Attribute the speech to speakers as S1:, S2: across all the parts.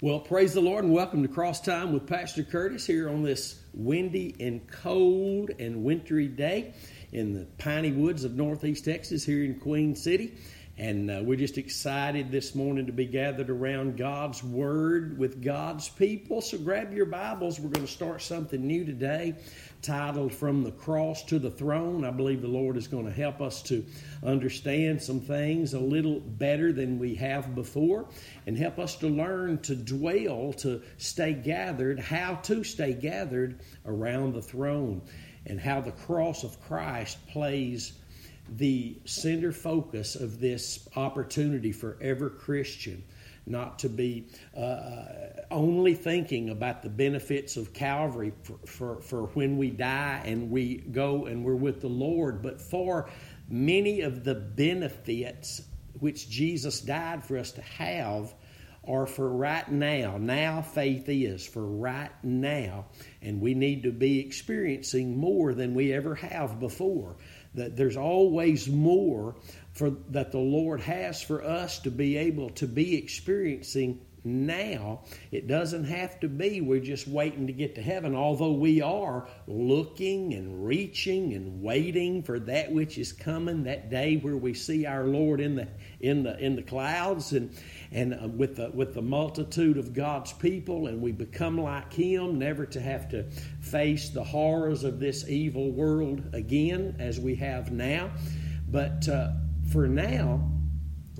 S1: Well, praise the Lord and welcome to Cross Time with Pastor Curtis here on this windy and cold and wintry day in the piney woods of Northeast Texas here in Queen City. And uh, we're just excited this morning to be gathered around God's Word with God's people. So grab your Bibles. We're going to start something new today titled From the Cross to the Throne. I believe the Lord is going to help us to understand some things a little better than we have before and help us to learn to dwell, to stay gathered, how to stay gathered around the throne, and how the cross of Christ plays the center focus of this opportunity for every Christian not to be uh, only thinking about the benefits of Calvary for, for, for, when we die and we go and we're with the Lord, but for many of the benefits which Jesus died for us to have are for right now. Now faith is for right now. And we need to be experiencing more than we ever have before that there's always more for that the Lord has for us to be able to be experiencing now. It doesn't have to be we're just waiting to get to heaven, although we are looking and reaching and waiting for that which is coming, that day where we see our Lord in the in the in the clouds and and uh, with the with the multitude of God's people and we become like him, never to have to face the horrors of this evil world again as we have now. But uh, for now,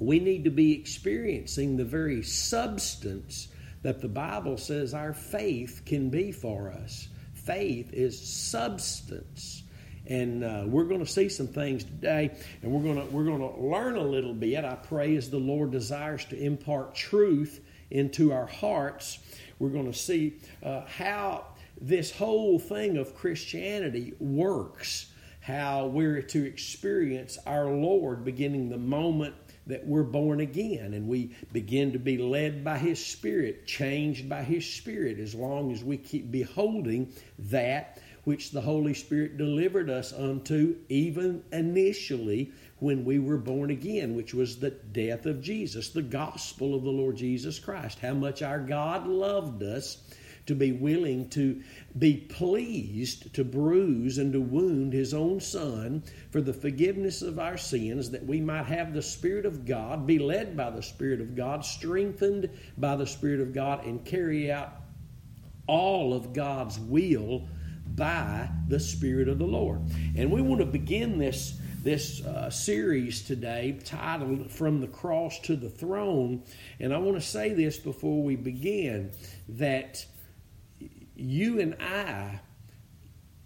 S1: we need to be experiencing the very substance that the Bible says our faith can be for us. Faith is substance. And uh, we're going to see some things today, and we're going to we're going to learn a little bit. I pray as the Lord desires to impart truth into our hearts. We're going to see uh, how this whole thing of Christianity works, how we're to experience our Lord beginning the moment that we're born again and we begin to be led by His Spirit, changed by His Spirit, as long as we keep beholding that which the Holy Spirit delivered us unto even initially when we were born again, which was the death of Jesus, the gospel of the Lord Jesus Christ. How much our God loved us to be willing to be pleased to bruise and to wound his own son for the forgiveness of our sins, that we might have the Spirit of God, be led by the Spirit of God, strengthened by the Spirit of God, and carry out all of God's will by the Spirit of the Lord. And we want to begin this this uh, series today titled From the Cross to the Throne. And I want to say this before we begin that you and I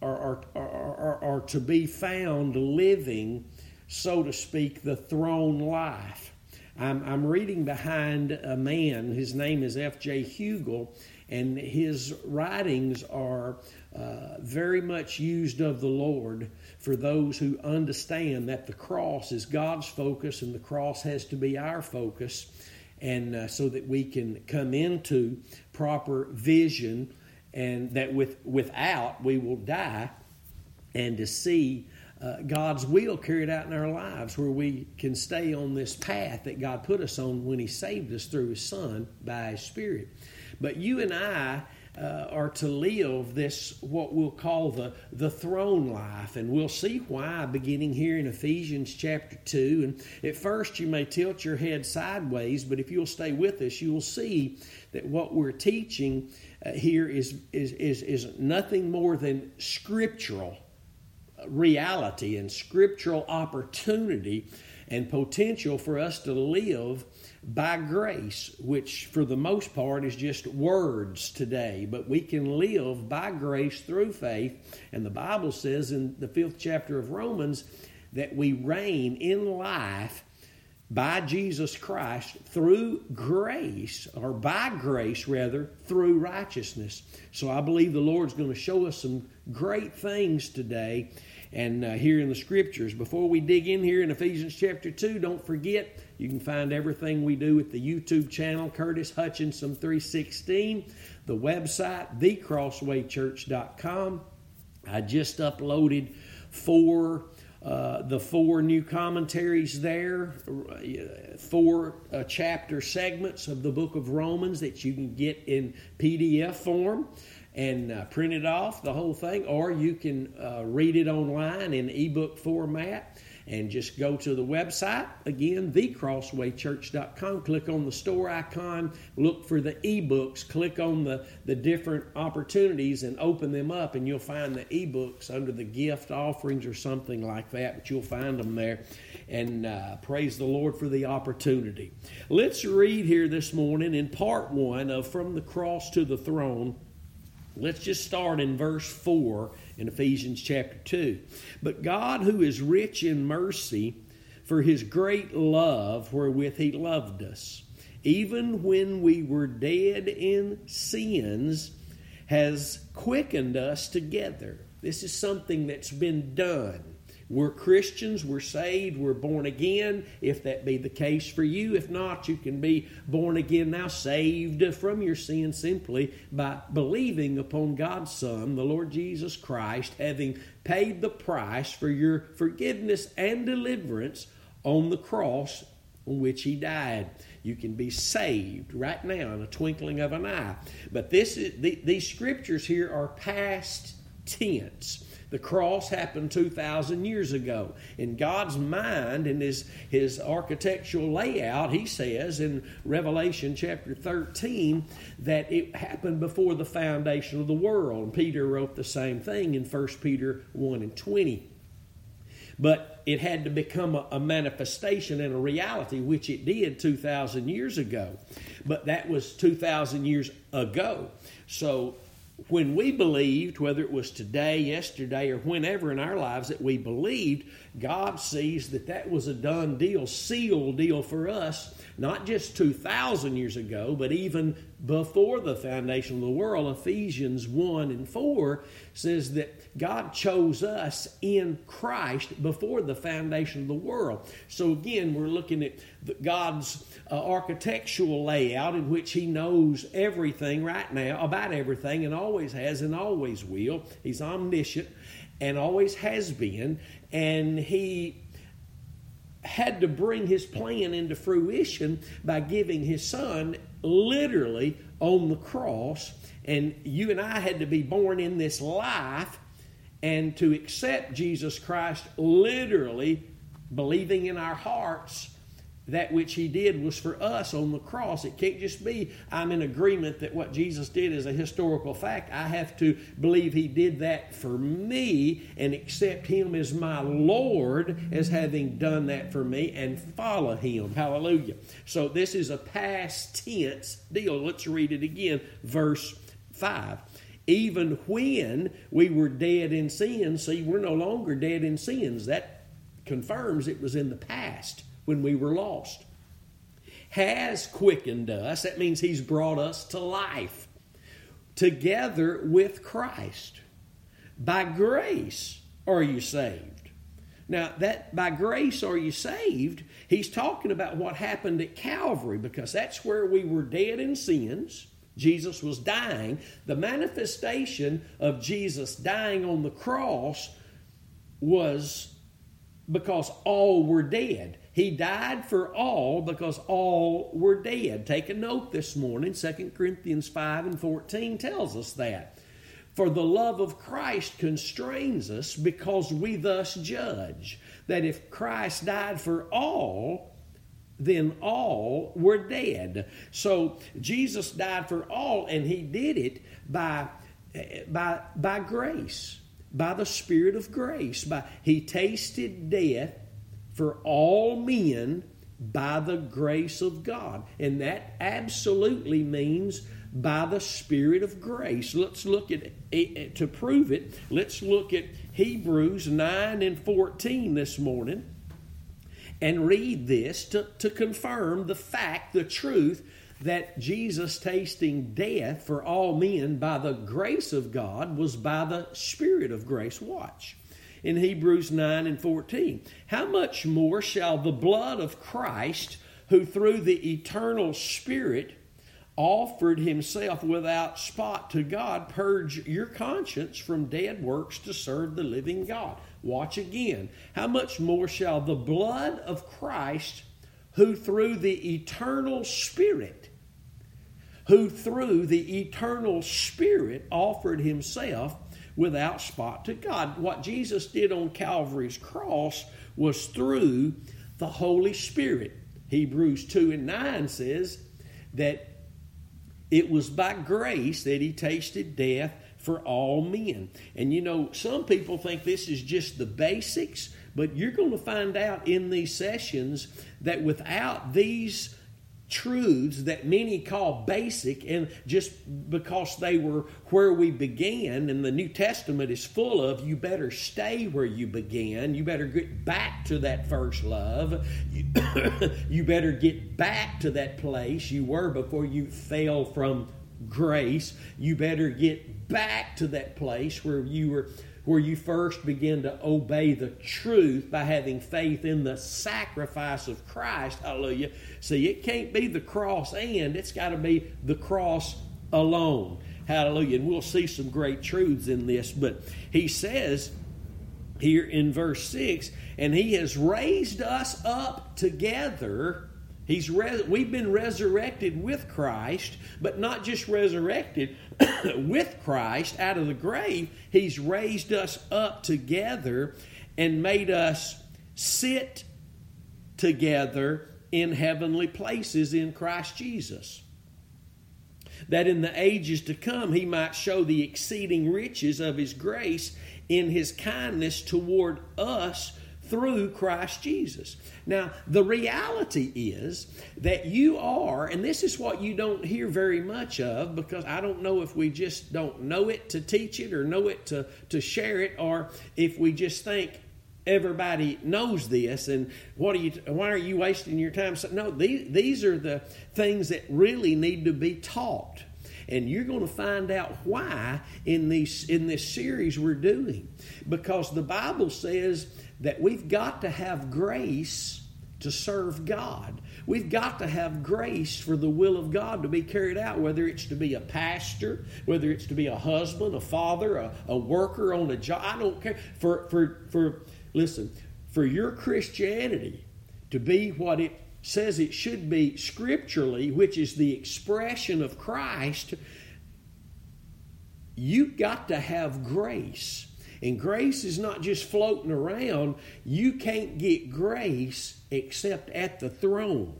S1: are, are, are, are, to be found living, so to speak, the throne life. I'm, I'm reading behind a man, his name is F.J. Huegel, and his writings are uh, very much used of the Lord for those who understand that the cross is God's focus and the cross has to be our focus, and uh, so that we can come into proper vision and that with, without we will die, and to see uh, God's will carried out in our lives, where we can stay on this path that God put us on when He saved us through His Son by His Spirit. But you and I uh, are to live this what we'll call the the throne life. And we'll see why beginning here in Ephesians chapter 2 and at first you may tilt your head sideways but if you'll stay with us you'll see that what we're teaching uh, here is, is, is, is nothing more than scriptural reality and scriptural opportunity and potential for us to live by grace, which for the most part is just words today, but we can live by grace through faith. And the Bible says in the fifth chapter of Romans that we reign in life by Jesus Christ through grace, or by grace rather, through righteousness. So I believe the Lord's going to show us some great things today and uh, here in the scriptures. Before we dig in here in Ephesians chapter 2, don't forget you can find everything we do at the YouTube channel, Curtis Hutchinson 316, the website, thecrosswaychurch.com. I just uploaded four uh, the four new commentaries there, uh, four uh, chapter segments of the book of Romans that you can get in PDF form and uh, print it off, the whole thing, or you can uh, read it online in ebook format and just go to the website. Again thecrosswaychurch.com click on the store icon look for the ebooks click on the, the different opportunities and open them up and you'll find the ebooks under the gift offerings or something like that but you'll find them there. And uh, praise the lord for the opportunity. Let's read here this morning in part one of from the cross to the throne Let's just start in verse 4 in Ephesians chapter 2. But God, who is rich in mercy, for his great love wherewith he loved us, even when we were dead in sins, has quickened us together. This is something that's been done. We're Christians, we're saved, we're born again, if that be the case for you. If not, you can be born again now, saved from your sin simply by believing upon God's Son, the Lord Jesus Christ, having paid the price for your forgiveness and deliverance on the cross on which he died. You can be saved right now in a twinkling of an eye. But this is, the, these scriptures here are past tense. The cross happened 2,000 years ago. In God's mind in his, his architectural layout, he says in Revelation chapter 13 that it happened before the foundation of the world. And Peter wrote the same thing in 1 Peter 1 and 20. But it had to become a, a manifestation and a reality, which it did 2,000 years ago. But that was 2,000 years ago. So when we believed, whether it was today, yesterday, or whenever in our lives that we believed, God sees that that was a done deal, sealed deal for us, not just 2,000 years ago, but even before the foundation of the world. Ephesians 1 and 4 says that God chose us in Christ before the foundation of the world. So again, we're looking at God's uh, architectural layout in which He knows everything right now about everything and always has and always will. He's omniscient and always has been. And He had to bring his plan into fruition by giving his son literally on the cross. And you and I had to be born in this life and to accept Jesus Christ literally, believing in our hearts that which he did was for us on the cross. It can't just be, I'm in agreement that what Jesus did is a historical fact. I have to believe he did that for me and accept him as my Lord as having done that for me and follow him. Hallelujah. So this is a past tense deal. Let's read it again. Verse 5 even when we were dead in sins, see, we're no longer dead in sins. That confirms it was in the past when we were lost. Has quickened us, that means He's brought us to life together with Christ. By grace are you saved. Now, that by grace are you saved, he's talking about what happened at Calvary because that's where we were dead in sins. Jesus was dying. The manifestation of Jesus dying on the cross was because all were dead. He died for all because all were dead. Take a note this morning. 2 Corinthians 5 and 14 tells us that. For the love of Christ constrains us because we thus judge that if Christ died for all, then all were dead. So Jesus died for all, and he did it by, by, by grace, by the Spirit of grace. By, he tasted death for all men by the grace of God. And that absolutely means by the Spirit of grace. Let's look at eh, eh, to prove it. Let's look at Hebrews 9 and 14 this morning and read this to, to confirm the fact, the truth that Jesus tasting death for all men by the grace of God was by the Spirit of grace. Watch in Hebrews 9 and 14. How much more shall the blood of Christ, who through the eternal Spirit offered himself without spot to God, purge your conscience from dead works to serve the living God. Watch again. How much more shall the blood of Christ, who through the eternal Spirit, who through the eternal Spirit offered himself without spot to God. What Jesus did on Calvary's cross was through the Holy Spirit. Hebrews 2 and 9 says that it was by grace that he tasted death for all men. And you know, some people think this is just the basics, but you're going to find out in these sessions that without these truths that many call basic, and just because they were where we began, and the New Testament is full of, you better stay where you began. You better get back to that first love. You, better get back to that place you were before you fell from grace. You better get back to that place where you were where you first begin to obey the truth by having faith in the sacrifice of Christ. Hallelujah. See, it can't be the cross and, it's got to be the cross alone. Hallelujah. And we'll see some great truths in this. But he says here in verse 6 and he has raised us up together He's res- we've been resurrected with Christ, but not just resurrected with Christ out of the grave. He's raised us up together and made us sit together in heavenly places in Christ Jesus. That in the ages to come he might show the exceeding riches of his grace in his kindness toward us through Christ Jesus. Now, the reality is that you are, and this is what you don't hear very much of because I don't know if we just don't know it to teach it or know it to, to share it, or if we just think everybody knows this and what are you why are you wasting your time? So, no these, these are the things that really need to be taught. And you're going to find out why in these in this series we're doing. Because the bible says that we've got to have grace to serve God. We've got to have grace for the will of God to be carried out, whether it's to be a pastor, whether it's to be a husband, a father, a, a worker on a job. I don't care. For, for, for, listen, for your Christianity to be what it says it should be scripturally, which is the expression of Christ, you've got to have grace. And grace is not just floating around. You can't get grace except at the throne.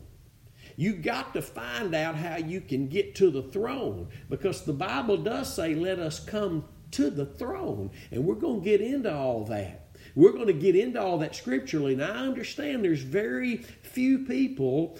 S1: You got to find out how you can get to the throne because the Bible does say, let us come to the throne. And we're going to get into all that. We're going to get into all that scripturally. And I understand there's very few people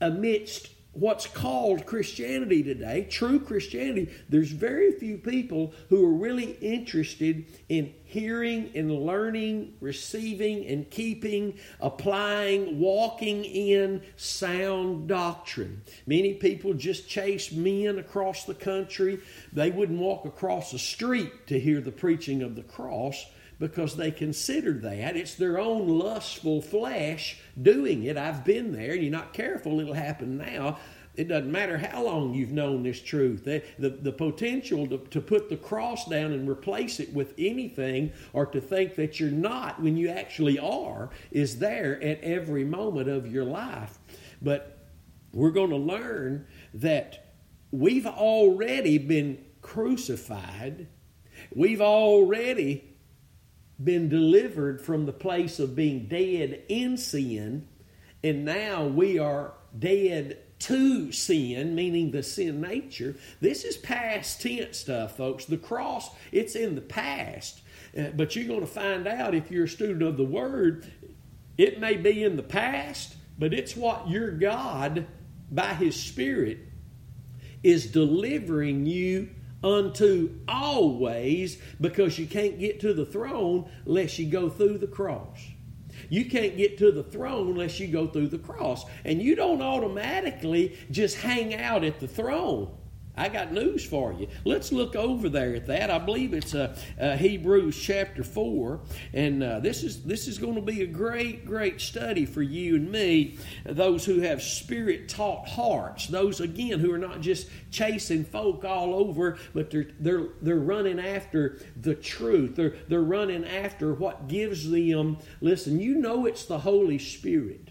S1: amidst what's called Christianity today, true Christianity, there's very few people who are really interested in hearing and learning, receiving and keeping, applying, walking in sound doctrine. Many people just chase men across the country. They wouldn't walk across the street to hear the preaching of the cross because they consider that it's their own lustful flesh doing it. I've been there, and you're not careful, it'll happen now. It doesn't matter how long you've known this truth. The, the, the potential to, to put the cross down and replace it with anything or to think that you're not when you actually are is there at every moment of your life. But we're going to learn that we've already been crucified. We've already been delivered from the place of being dead in sin, and now we are dead to sin, meaning the sin nature. This is past tense stuff, folks. The cross, it's in the past. Uh, but you're going to find out if you're a student of the Word, it may be in the past, but it's what your God, by His Spirit, is delivering you unto always because you can't get to the throne unless you go through the cross. You can't get to the throne unless you go through the cross. And you don't automatically just hang out at the throne. I got news for you. Let's look over there at that. I believe it's uh, uh, Hebrews chapter four, and uh, this is this is going to be a great, great study for you and me, those who have spirit taught hearts, those again who are not just chasing folk all over, but they're they're they're running after the truth. They're they're running after what gives them. Listen, you know it's the Holy Spirit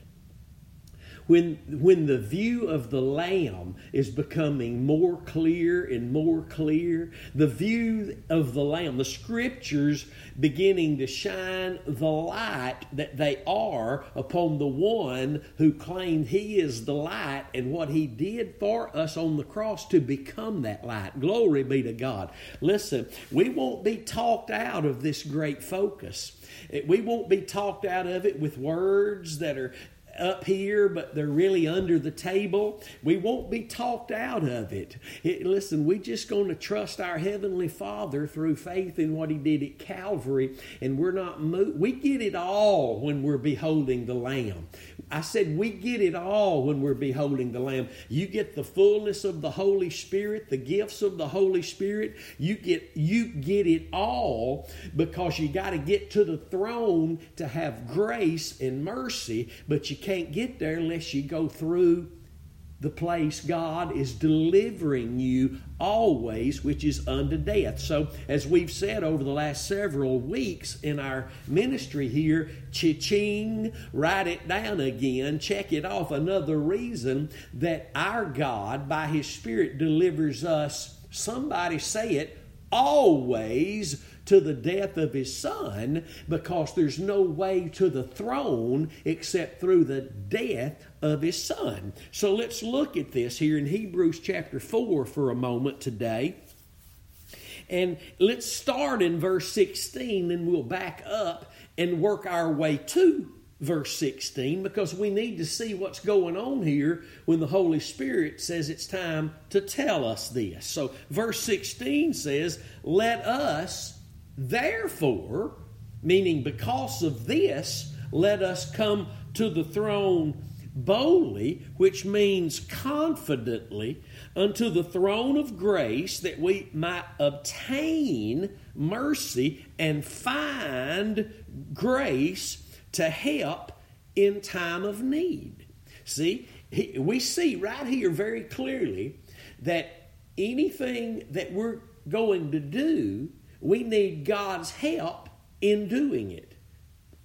S1: when, when the view of the Lamb is becoming more clear and more clear, the view of the Lamb, the Scriptures beginning to shine the light that they are upon the one who claimed He is the light and what He did for us on the cross to become that light. Glory be to God. Listen, we won't be talked out of this great focus. We won't be talked out of it with words that are up here, but they're really under the table. We won't be talked out of it. it listen, we're just going to trust our Heavenly Father through faith in what He did at Calvary, and we're not mo- we get it all when we're beholding the Lamb. I said we get it all when we're beholding the Lamb. You get the fullness of the Holy Spirit, the gifts of the Holy Spirit. You get you get it all because you got to get to the throne to have grace and mercy, but you can't get there unless you go through the place God is delivering you always, which is unto death. So, as we've said over the last several weeks in our ministry here, cha-ching, write it down again, check it off. Another reason that our God, by His Spirit, delivers us, somebody say it, always to the death of his son because there's no way to the throne except through the death of his son. So let's look at this here in Hebrews chapter 4 for a moment today. And let's start in verse 16 and we'll back up and work our way to verse 16 because we need to see what's going on here when the Holy Spirit says it's time to tell us this. So, verse 16 says, Let us therefore, meaning because of this, let us come to the throne boldly, which means confidently, unto the throne of grace that we might obtain mercy and find grace to help in time of need. See, we see right here very clearly that anything that we're going to do, we need God's help in doing it.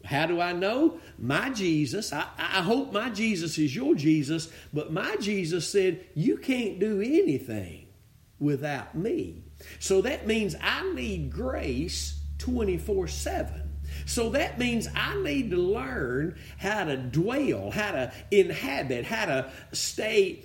S1: How do I know? My Jesus, I, I, hope my Jesus is your Jesus, but my Jesus said, You can't do anything without me. So that means I need grace 24 7. So that means I need to learn how to dwell, how to inhabit, how to stay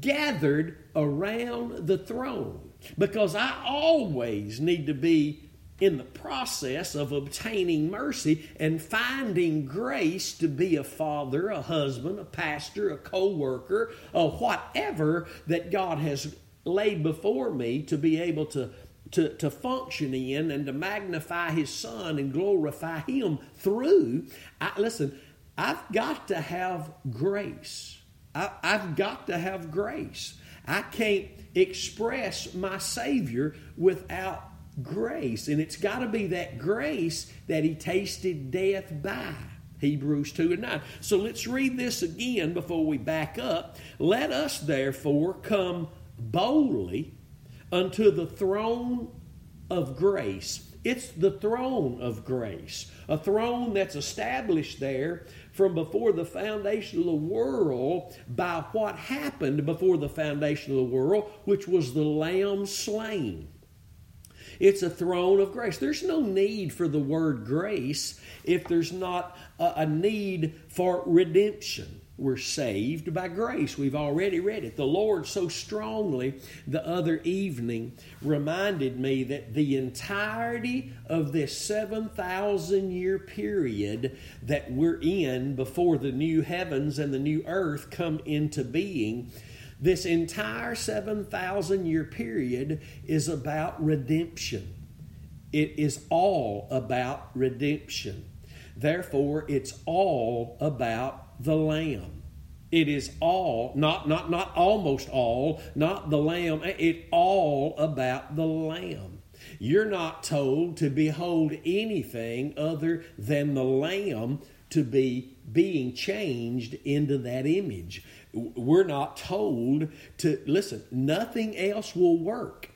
S1: gathered around the throne. Because I always need to be in the process of obtaining mercy and finding grace to be a father, a husband, a pastor, a co worker, or whatever that God has laid before me to be able to to, to function in and to magnify his son and glorify him through. I, listen, I've got to have grace. I, I've got to have grace. I can't express my Savior without grace. And it's got to be that grace that he tasted death by. Hebrews 2 and 9. So let's read this again before we back up. Let us therefore come boldly unto the throne of grace. It's the throne of grace, a throne that's established there from before the foundation of the world by what happened before the foundation of the world, which was the Lamb slain. It's a throne of grace. There's no need for the word grace if there's not a, a need for redemption. We're saved by grace. We've already read it. The Lord so strongly the other evening reminded me that the entirety of this 7,000 year period that we're in before the new heavens and the new earth come into being, this entire 7,000 year period is about redemption. It is all about redemption. Therefore, it's all about the Lamb. It is all, not, not, not almost all, not the lamb, it all about the lamb. You're not told to behold anything other than the lamb to be being changed into that image. We're not told to, listen, nothing else will work.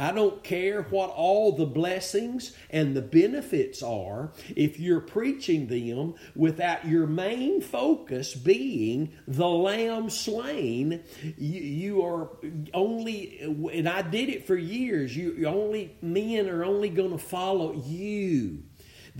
S1: I don't care what all the blessings and the benefits are if you're preaching them without your main focus being the lamb slain. You, you are only, and I did it for years, you only, men are only going to follow you.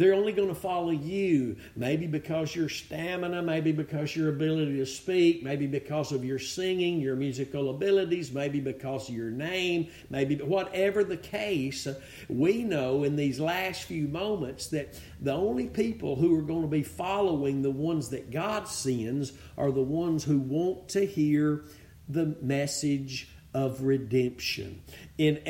S1: They're only going to follow you, maybe because your stamina, maybe because your ability to speak, maybe because of your singing, your musical abilities, maybe because of your name, maybe whatever the case. We know in these last few moments that the only people who are going to be following the ones that God sends are the ones who want to hear the message of redemption. In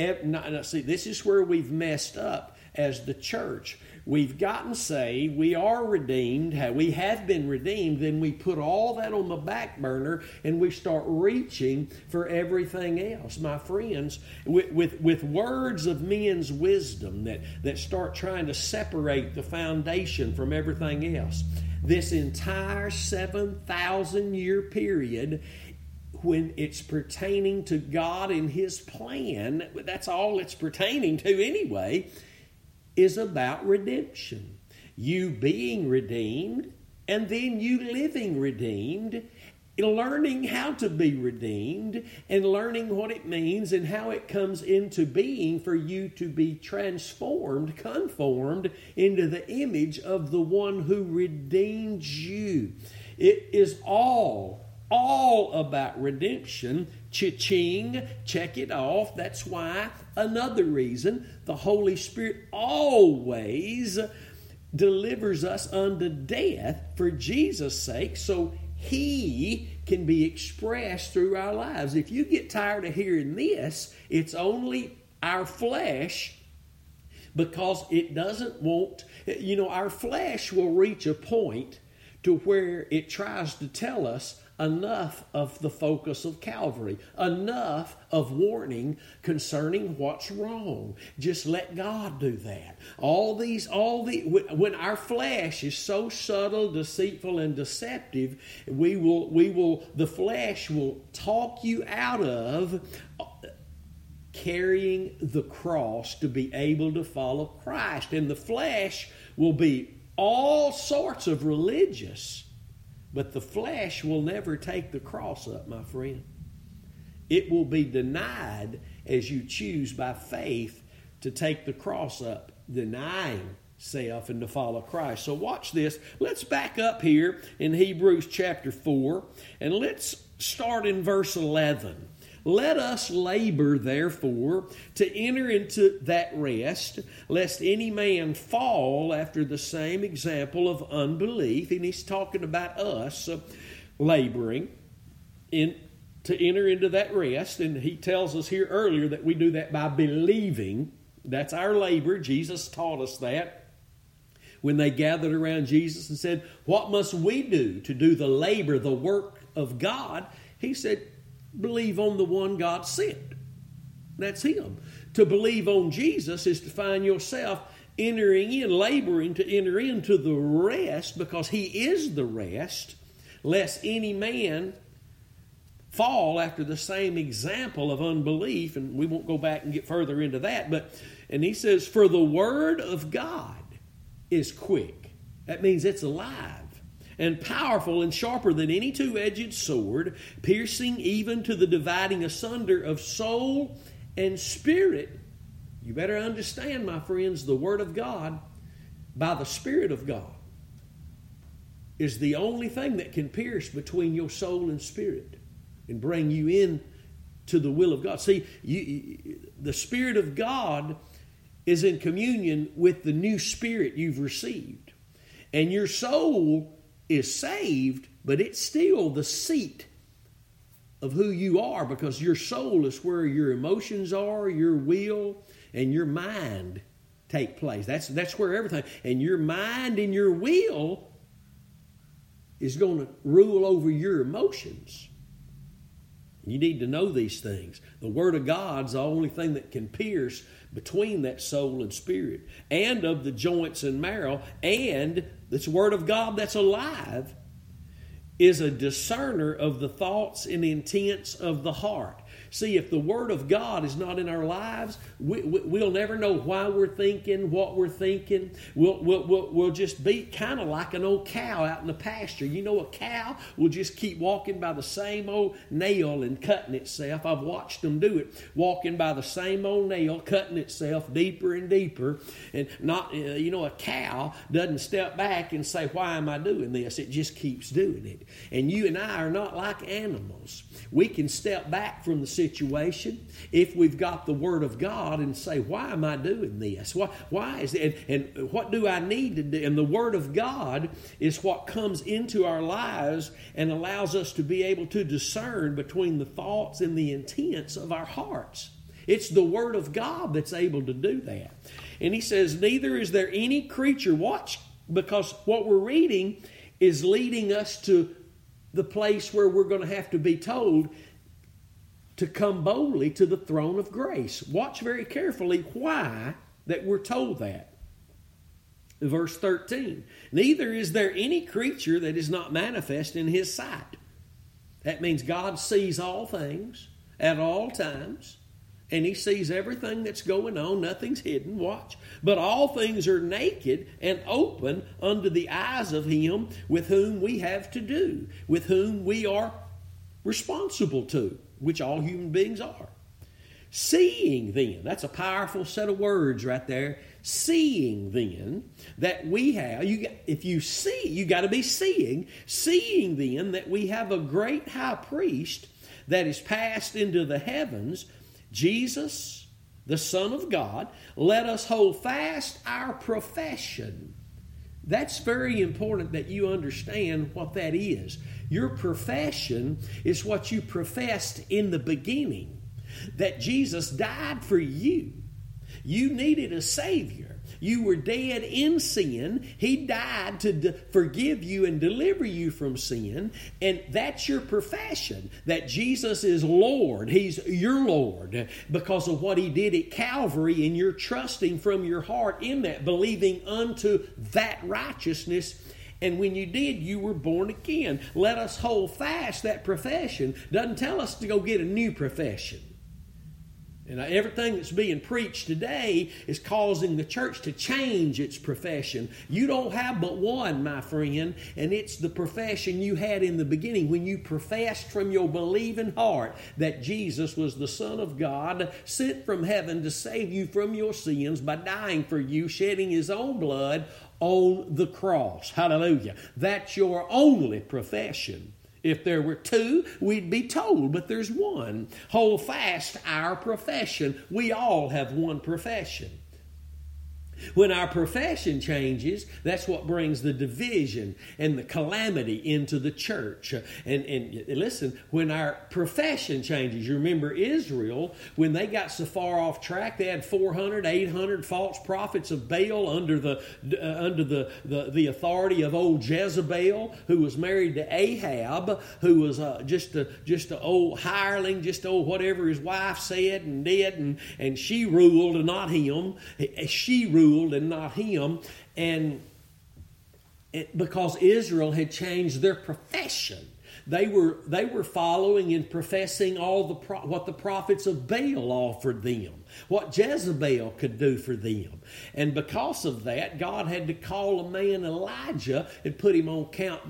S1: see, this is where we've messed up as the church we've gotten saved, we are redeemed, we have been redeemed, then we put all that on the back burner and we start reaching for everything else. My friends, with, with, with words of men's wisdom that, that start trying to separate the foundation from everything else, this entire 7,000 year period when it's pertaining to God and His plan, that's all it's pertaining to anyway is about redemption. You being redeemed, and then you living redeemed, learning how to be redeemed, and learning what it means and how it comes into being for you to be transformed, conformed into the image of the one who redeemed you. It is all all about redemption. Cha-ching, check it off. That's why another reason the Holy Spirit always delivers us unto death for Jesus' sake, so He can be expressed through our lives. If you get tired of hearing this, it's only our flesh because it doesn't want, you know, our flesh will reach a point to where it tries to tell us enough of the focus of Calvary, enough of warning concerning what's wrong. Just let God do that. All these, all the, when our flesh is so subtle, deceitful, and deceptive, we will, we will, the flesh will talk you out of carrying the cross to be able to follow Christ. And the flesh will be all sorts of religious but the flesh will never take the cross up, my friend. It will be denied as you choose by faith to take the cross up, denying self and to follow Christ. So watch this. Let's back up here in Hebrews chapter 4 and let's start in verse 11. Let us labor, therefore, to enter into that rest, lest any man fall after the same example of unbelief. And he's talking about us laboring in to enter into that rest. And he tells us here earlier that we do that by believing. That's our labor. Jesus taught us that when they gathered around Jesus and said, What must we do to do the labor, the work of God? He said, believe on the one God sent. That's Him. To believe on Jesus is to find yourself entering in, laboring to enter into the rest because He is the rest, lest any man fall after the same example of unbelief. And we won't go back and get further into that. But, and He says, For the Word of God is quick. That means it's alive and powerful and sharper than any two edged sword, piercing even to the dividing asunder of soul and spirit. You better understand, my friends, the Word of God by the Spirit of God is the only thing that can pierce between your soul and spirit and bring you in to the will of God. See, you, the Spirit of God is in communion with the new spirit you've received. And your soul is saved, but it's still the seat of who you are because your soul is where your emotions are, your will, and your mind take place. That's, that's where everything, and your mind and your will is going to rule over your emotions. You need to know these things. The Word of God's the only thing that can pierce between that soul and spirit, and of the joints and marrow, and this Word of God that's alive is a discerner of the thoughts and intents of the heart. See, if the Word of God is not in our lives, we, will we, never know why we're thinking, what we're thinking. We'll, we'll, we'll, we'll just be kind of like an old cow out in the pasture. You know, a cow will just keep walking by the same old nail and cutting itself. I've watched them do it, walking by the same old nail, cutting itself deeper and deeper. And not, uh, you know, a cow doesn't step back and say, Why am I doing this? It just keeps doing it. And you and I are not like animals. We can step back from the situation if we've got the Word of God and say, Why am I doing this? Why, why is it? And, and what do I need to do? And the Word of God is what comes into our lives and allows us to be able to discern between the thoughts and the intents of our hearts. It's the Word of God that's able to do that. And he says, Neither is there any creature, watch, because what we're reading is leading us to the place where we're going to have to be told to come boldly to the throne of grace. Watch very carefully why that we're told that. Verse 13 Neither is there any creature that is not manifest in his sight. That means God sees all things at all times and he sees everything that's going on. Nothing's hidden. Watch. But all things are naked and open under the eyes of him with whom we have to do, with whom we are responsible to, which all human beings are. Seeing then, that's a powerful set of words right there. Seeing then that we have, you, if you see, you got to be seeing. Seeing then that we have a great high priest that is passed into the heavens Jesus, the Son of God, let us hold fast our profession. That's very important that you understand what that is. Your profession is what you professed in the beginning that Jesus died for you. You needed a Savior. You were dead in sin. He died to de- forgive you and deliver you from sin. And that's your profession that Jesus is Lord. He's your Lord because of what He did at Calvary, and you're trusting from your heart in that, believing unto that righteousness. And when you did, you were born again. Let us hold fast that profession. Doesn't tell us to go get a new profession. And everything that's being preached today is causing the church to change its profession. You don't have but one, my friend, and it's the profession you had in the beginning when you professed from your believing heart that Jesus was the Son of God, sent from heaven to save you from your sins by dying for you, shedding his own blood on the cross. Hallelujah. That's your only profession. If there were two, we'd be told, but there's one. Hold fast our profession. We all have one profession. When our profession changes, that's what brings the division and the calamity into the church. And, and listen, when our profession changes, you remember Israel, when they got so far off track, they had 400, 800 false prophets of Baal under the, uh, under the, the, the, authority of old Jezebel, who was married to Ahab, who was uh, just a just an old hireling, just old whatever his wife said and did, and, and she ruled and not him. She ruled ruled and not him. And it, because Israel had changed their profession. They were, they were following and professing all the pro, what the prophets of Baal offered them, what Jezebel could do for them. And because of that, God had to call a man Elijah and put him on Count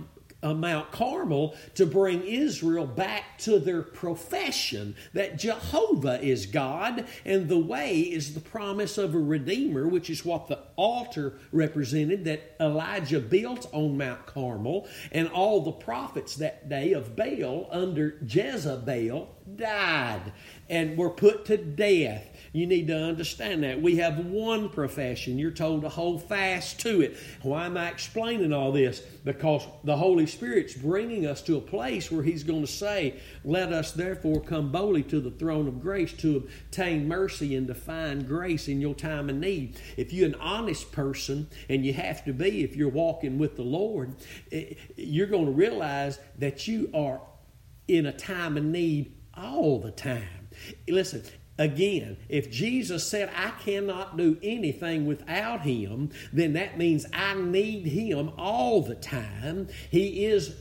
S1: uh, Mount Carmel to bring Israel back to their profession that Jehovah is God and the way is the promise of a Redeemer, which is what the altar represented that Elijah built on Mount Carmel. And all the prophets that day of Baal under Jezebel died and were put to death. You need to understand that. We have one profession. You're told to hold fast to it. Why am I explaining all this? Because the Holy Spirit's bringing us to a place where He's going to say, Let us therefore come boldly to the throne of grace to obtain mercy and to find grace in your time of need. If you're an honest person, and you have to be if you're walking with the Lord, eh, you're going to realize that you are in a time of need all the time. Listen, Again, if Jesus said, I cannot do anything without Him, then that means I need Him all the time. He is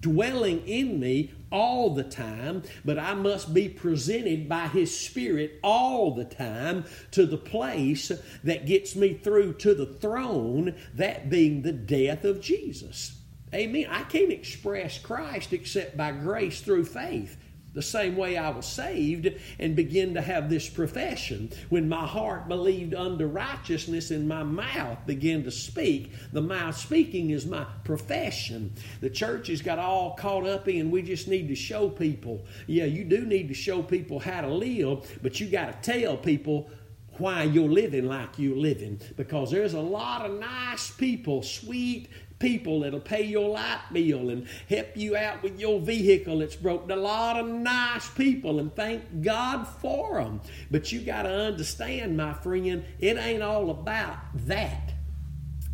S1: dwelling in me all the time, but I must be presented by His Spirit all the time to the place that gets me through to the throne, that being the death of Jesus. Amen. I can't express Christ except by grace through faith the same way I was saved and begin to have this profession. When my heart believed unto righteousness and my mouth began to speak, the mouth speaking is my profession. The church has got all caught up in we just need to show people. Yeah, you do need to show people how to live, but you got to tell people why you're living like you're living because there's a lot of nice people, sweet, people that'll pay your light bill and help you out with your vehicle that's broken. A lot of nice people, and thank God for them. But you got to understand, my friend, it ain't all about that.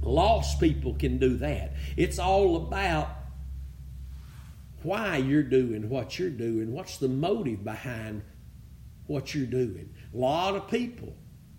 S1: Lost people can do that. It's all about why you're doing what you're doing. What's the motive behind what you're doing? A lot of people,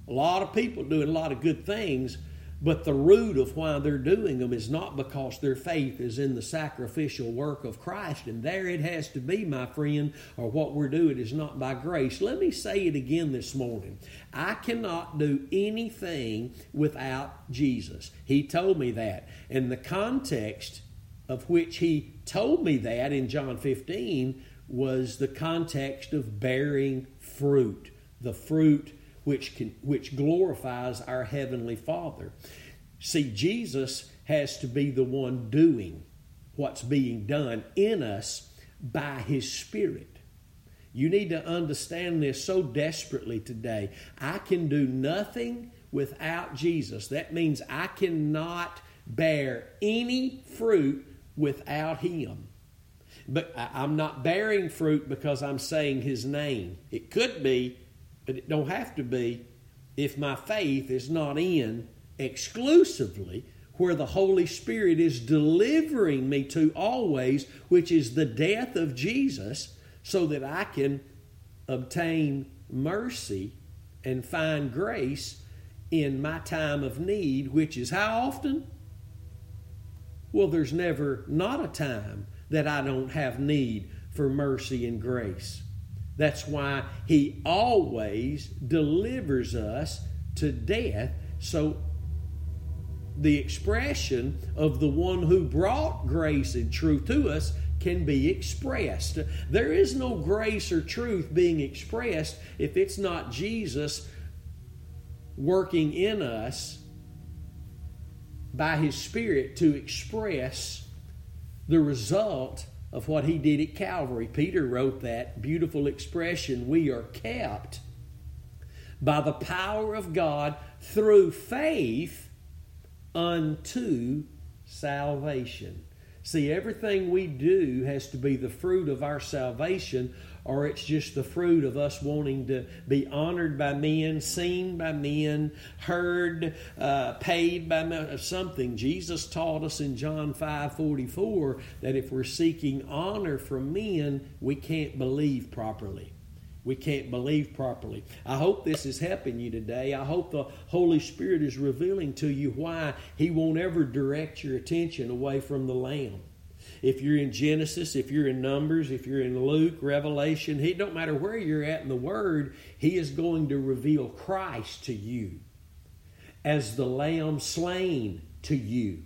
S1: a lot of people doing a lot of good things but the root of why they're doing them is not because their faith is in the sacrificial work of Christ. And there it has to be, my friend, or what we're doing is not by grace. Let me say it again this morning. I cannot do anything without Jesus. He told me that. And the context of which he told me that in John 15 was the context of bearing fruit. The fruit which, can, which glorifies our Heavenly Father. See, Jesus has to be the one doing what's being done in us by His Spirit. You need to understand this so desperately today. I can do nothing without Jesus. That means I cannot bear any fruit without Him. But I'm not bearing fruit because I'm saying His name. It could be but it don't have to be if my faith is not in exclusively where the Holy Spirit is delivering me to always, which is the death of Jesus, so that I can obtain mercy and find grace in my time of need, which is how often? Well, there's never not a time that I don't have need for mercy and grace. That's why he always delivers us to death. So the expression of the one who brought grace and truth to us can be expressed. There is no grace or truth being expressed if it's not Jesus working in us by His Spirit to express the result of what he did at Calvary. Peter wrote that beautiful expression we are kept by the power of God through faith unto salvation. See, everything we do has to be the fruit of our salvation or it's just the fruit of us wanting to be honored by men, seen by men, heard, uh, paid by men, something. Jesus taught us in John 5 44 that if we're seeking honor from men, we can't believe properly. We can't believe properly. I hope this is helping you today. I hope the Holy Spirit is revealing to you why He won't ever direct your attention away from the Lamb. If you're in Genesis, if you're in Numbers, if you're in Luke, Revelation, he don't matter where you're at in the Word, He is going to reveal Christ to you as the Lamb slain to you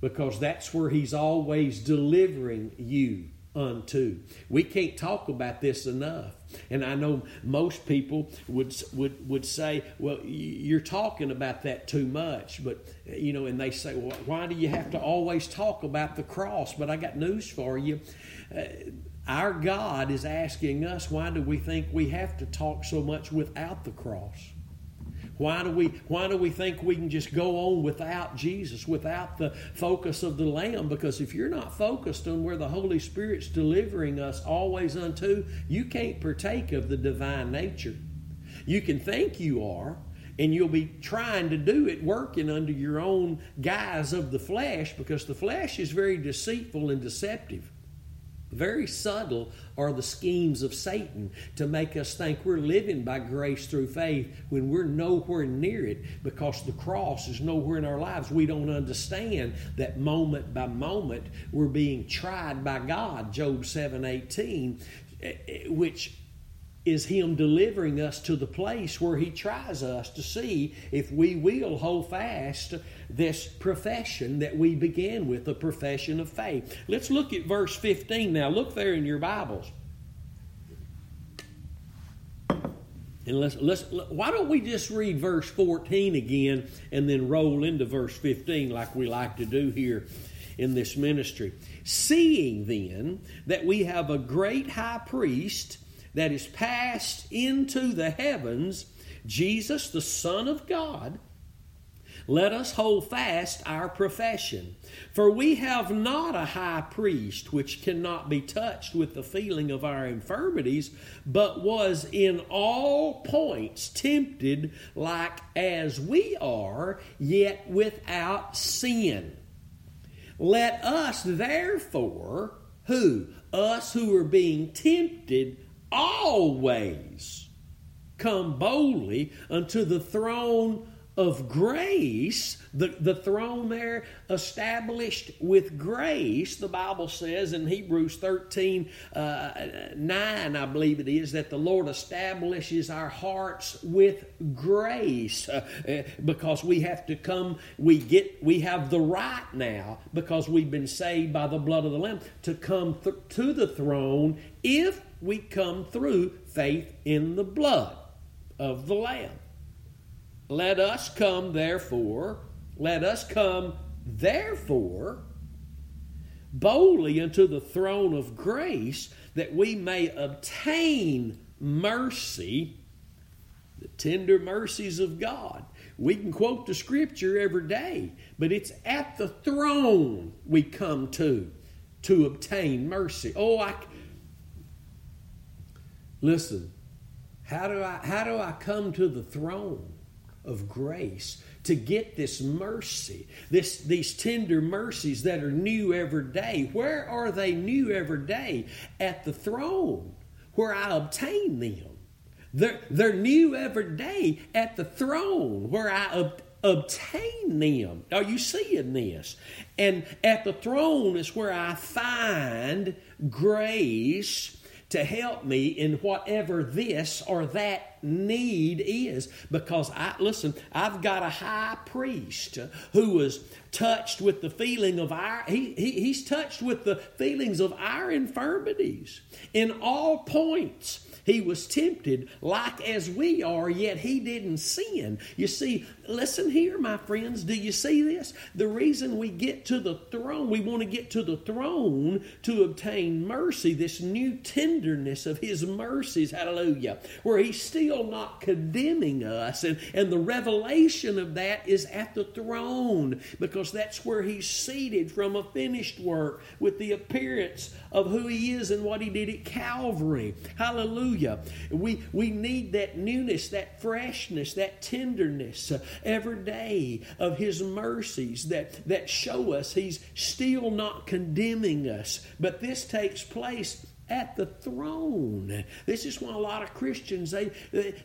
S1: because that's where He's always delivering you unto. We can't talk about this enough. And I know most people would would would say, "Well, you're talking about that too much." But you know, and they say, "Well, why do you have to always talk about the cross?" But I got news for you. Uh, our God is asking us, why do we think we have to talk so much without the cross? Why do we why do we think we can just go on without Jesus, without the focus of the Lamb? Because if you're not focused on where the Holy Spirit's delivering us always unto, you can't partake of the divine nature. You can think you are, and you'll be trying to do it working under your own guise of the flesh because the flesh is very deceitful and deceptive. Very subtle are the schemes of Satan to make us think we're living by grace through faith when we're nowhere near it because the cross is nowhere in our lives. We don't understand that moment by moment we're being tried by God, Job 7 18, eh, eh, which is Him delivering us to the place where He tries us to see if we will hold fast this profession that we began with, a profession of faith. Let's look at verse 15 now. Look there in your Bibles. And let's, let's, why don't we just read verse 14 again and then roll into verse 15 like we like to do here in this ministry? Seeing then that we have a great high priest that is passed into the heavens, Jesus, the Son of God, let us hold fast our profession. For we have not a high priest which cannot be touched with the feeling of our infirmities, but was in all points tempted like as we are, yet without sin. Let us therefore, who? Us who are being tempted always come boldly unto the throne of grace, the, the throne there established with grace, the Bible says in Hebrews 13 uh, 9, I believe it is, that the Lord establishes our hearts with grace uh, because we have to come, we get, we have the right now because we've been saved by the blood of the Lamb to come th- to the throne if we come through faith in the blood of the Lamb. Let us come, therefore, let us come, therefore, boldly unto the throne of grace that we may obtain mercy, the tender mercies of God. We can quote the scripture every day, but it's at the throne we come to to obtain mercy. Oh, I listen. How do I how do I come to the throne? of grace to get this mercy, this, these tender mercies that are new every day. Where are they new every day? At the throne where I obtain them. They're, they're new every day at the throne where I ob- obtain them. Are you seeing this? And at the throne is where I find grace to help me in whatever this or that need is. Because I listen, I've got a high priest who was touched with the feeling of our he, he he's touched with the feelings of our infirmities in all points he was tempted like as we are, yet he didn't sin. You see, listen here, my friends. Do you see this? The reason we get to the throne, we want to get to the throne to obtain mercy, this new tenderness of his mercies, hallelujah, where he's still not condemning us. And, and the revelation of that is at the throne because that's where he's seated from a finished work with the appearance of who he is and what he did at Calvary. Hallelujah. Hallelujah. We, we need that newness, that freshness, that tenderness uh, every day of His mercies that, that show us He's still not condemning us. But this takes place at the throne. This is why a lot of Christians they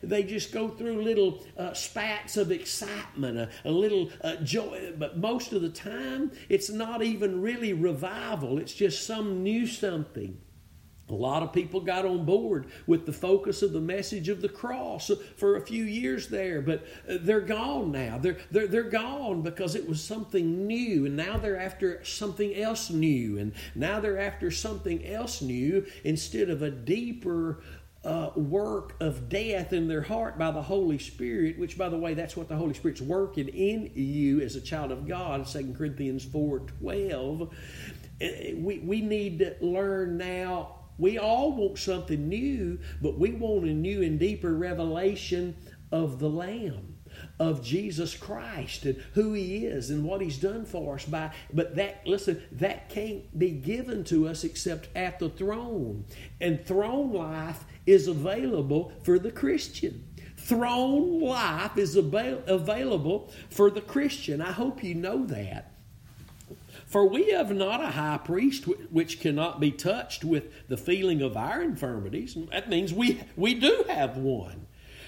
S1: they just go through little uh, spats of excitement, a, a little uh, joy, but most of the time it's not even really revival. It's just some new something. A lot of people got on board with the focus of the message of the cross for a few years there, but uh, they're gone now. They're, they're, they're gone because it was something new, and now they're after something else new, and now they're after something else new instead of a deeper uh, work of death in their heart by the Holy Spirit, which, by the way, that's what the Holy Spirit's working in you as a child of God, 2 Corinthians 4 12. Uh, we, we need to learn now We all want something new, but we want a new and deeper revelation of the Lamb of Jesus Christ and who he is and what he's done for us by but that listen that can't be given to us except at the throne. And throne life is available for the Christian. Throne life is avail- available for the Christian. I hope you know that for we have not a high priest which cannot be touched with the feeling of our infirmities. That means we, we do have one.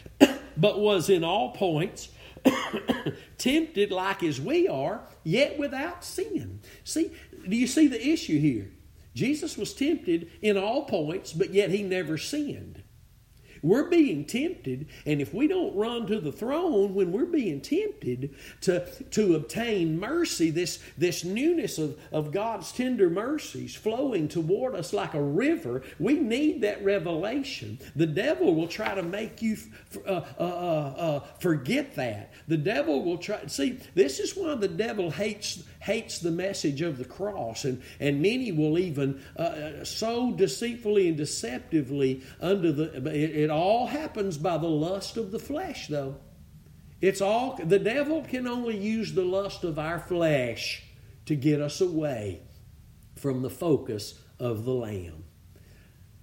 S1: but was in all points tempted like as we are, yet without sin. See, do you see the issue here? Jesus was tempted in all points, but yet he never sinned. We're being tempted, and if we don't run to the throne when we're being tempted to, to obtain mercy, this, this newness of, of God's tender mercies flowing toward us like a river, we need that revelation. The devil will try to make you uh, uh, uh, uh, forget that. The devil will try. See, this is why the devil hates hates the message of the cross, and, and many will even uh, uh so deceitfully and deceptively under the. It, it all happens by the lust of the flesh, though. It's all the devil can only use the lust of our flesh to get us away from the focus of the Lamb.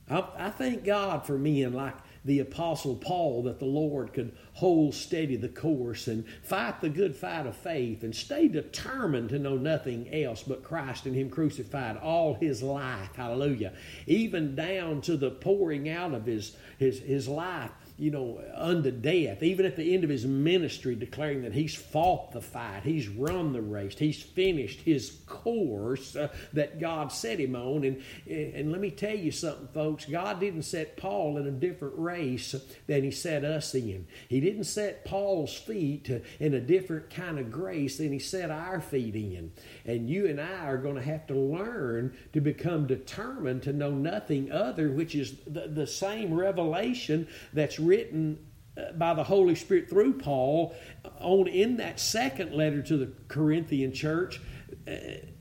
S1: I, I thank God for men like the Apostle Paul that the Lord could hold steady the course and fight the good fight of faith and stay determined to know nothing else but Christ and Him crucified all his life. Hallelujah. Even down to the pouring out of his, his, his life you know, unto death, even at the end of his ministry, declaring that he's fought the fight, he's run the race, he's finished his course uh, that God set him on. And, and let me tell you something, folks God didn't set Paul in a different race than he set us in. He didn't set Paul's feet in a different kind of grace than he set our feet in. And you and I are going to have to learn to become determined to know nothing other, which is the, the same revelation that's written uh, by the Holy Spirit through Paul on in that second letter to the Corinthian church. Uh,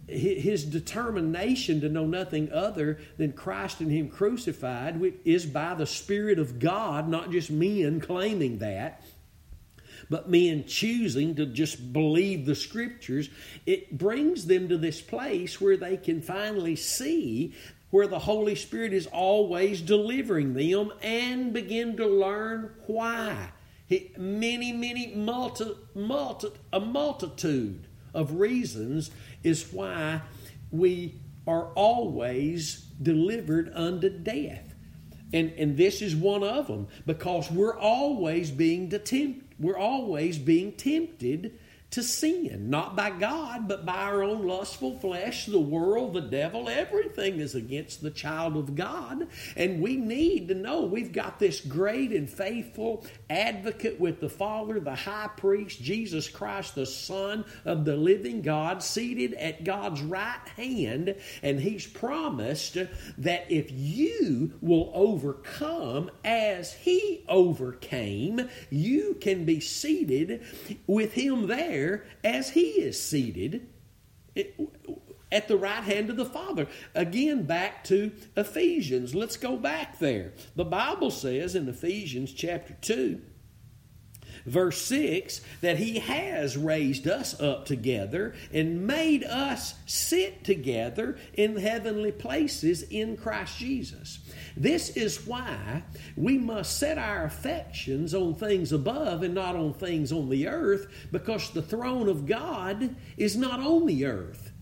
S1: his determination to know nothing other than Christ and Him crucified is by the Spirit of God, not just men claiming that, but men choosing to just believe the Scriptures. It brings them to this place where they can finally see where the Holy Spirit is always delivering them and begin to learn why. He, many, many, multi, multi, a multitude of reasons is why we are always delivered unto death. And, and this is one of them because we're always being tempted. We're always being tempted to sin, not by God, but by our own lustful flesh, the world, the devil, everything is against the child of God. And we need to know we've got this great and faithful advocate with the Father, the high priest, Jesus Christ, the Son of the living God, seated at God's right hand. And He's promised that if you will overcome as He overcame, you can be seated with Him there there as he is seated at the right hand of the Father. Again, back to Ephesians. Let's go back there. The Bible says in Ephesians chapter 2, verse 6 that he has raised us up together and made us sit together in heavenly places in Christ Jesus. This is why we must set our affections on things above and not on things on the earth because the throne of God is not on the earth,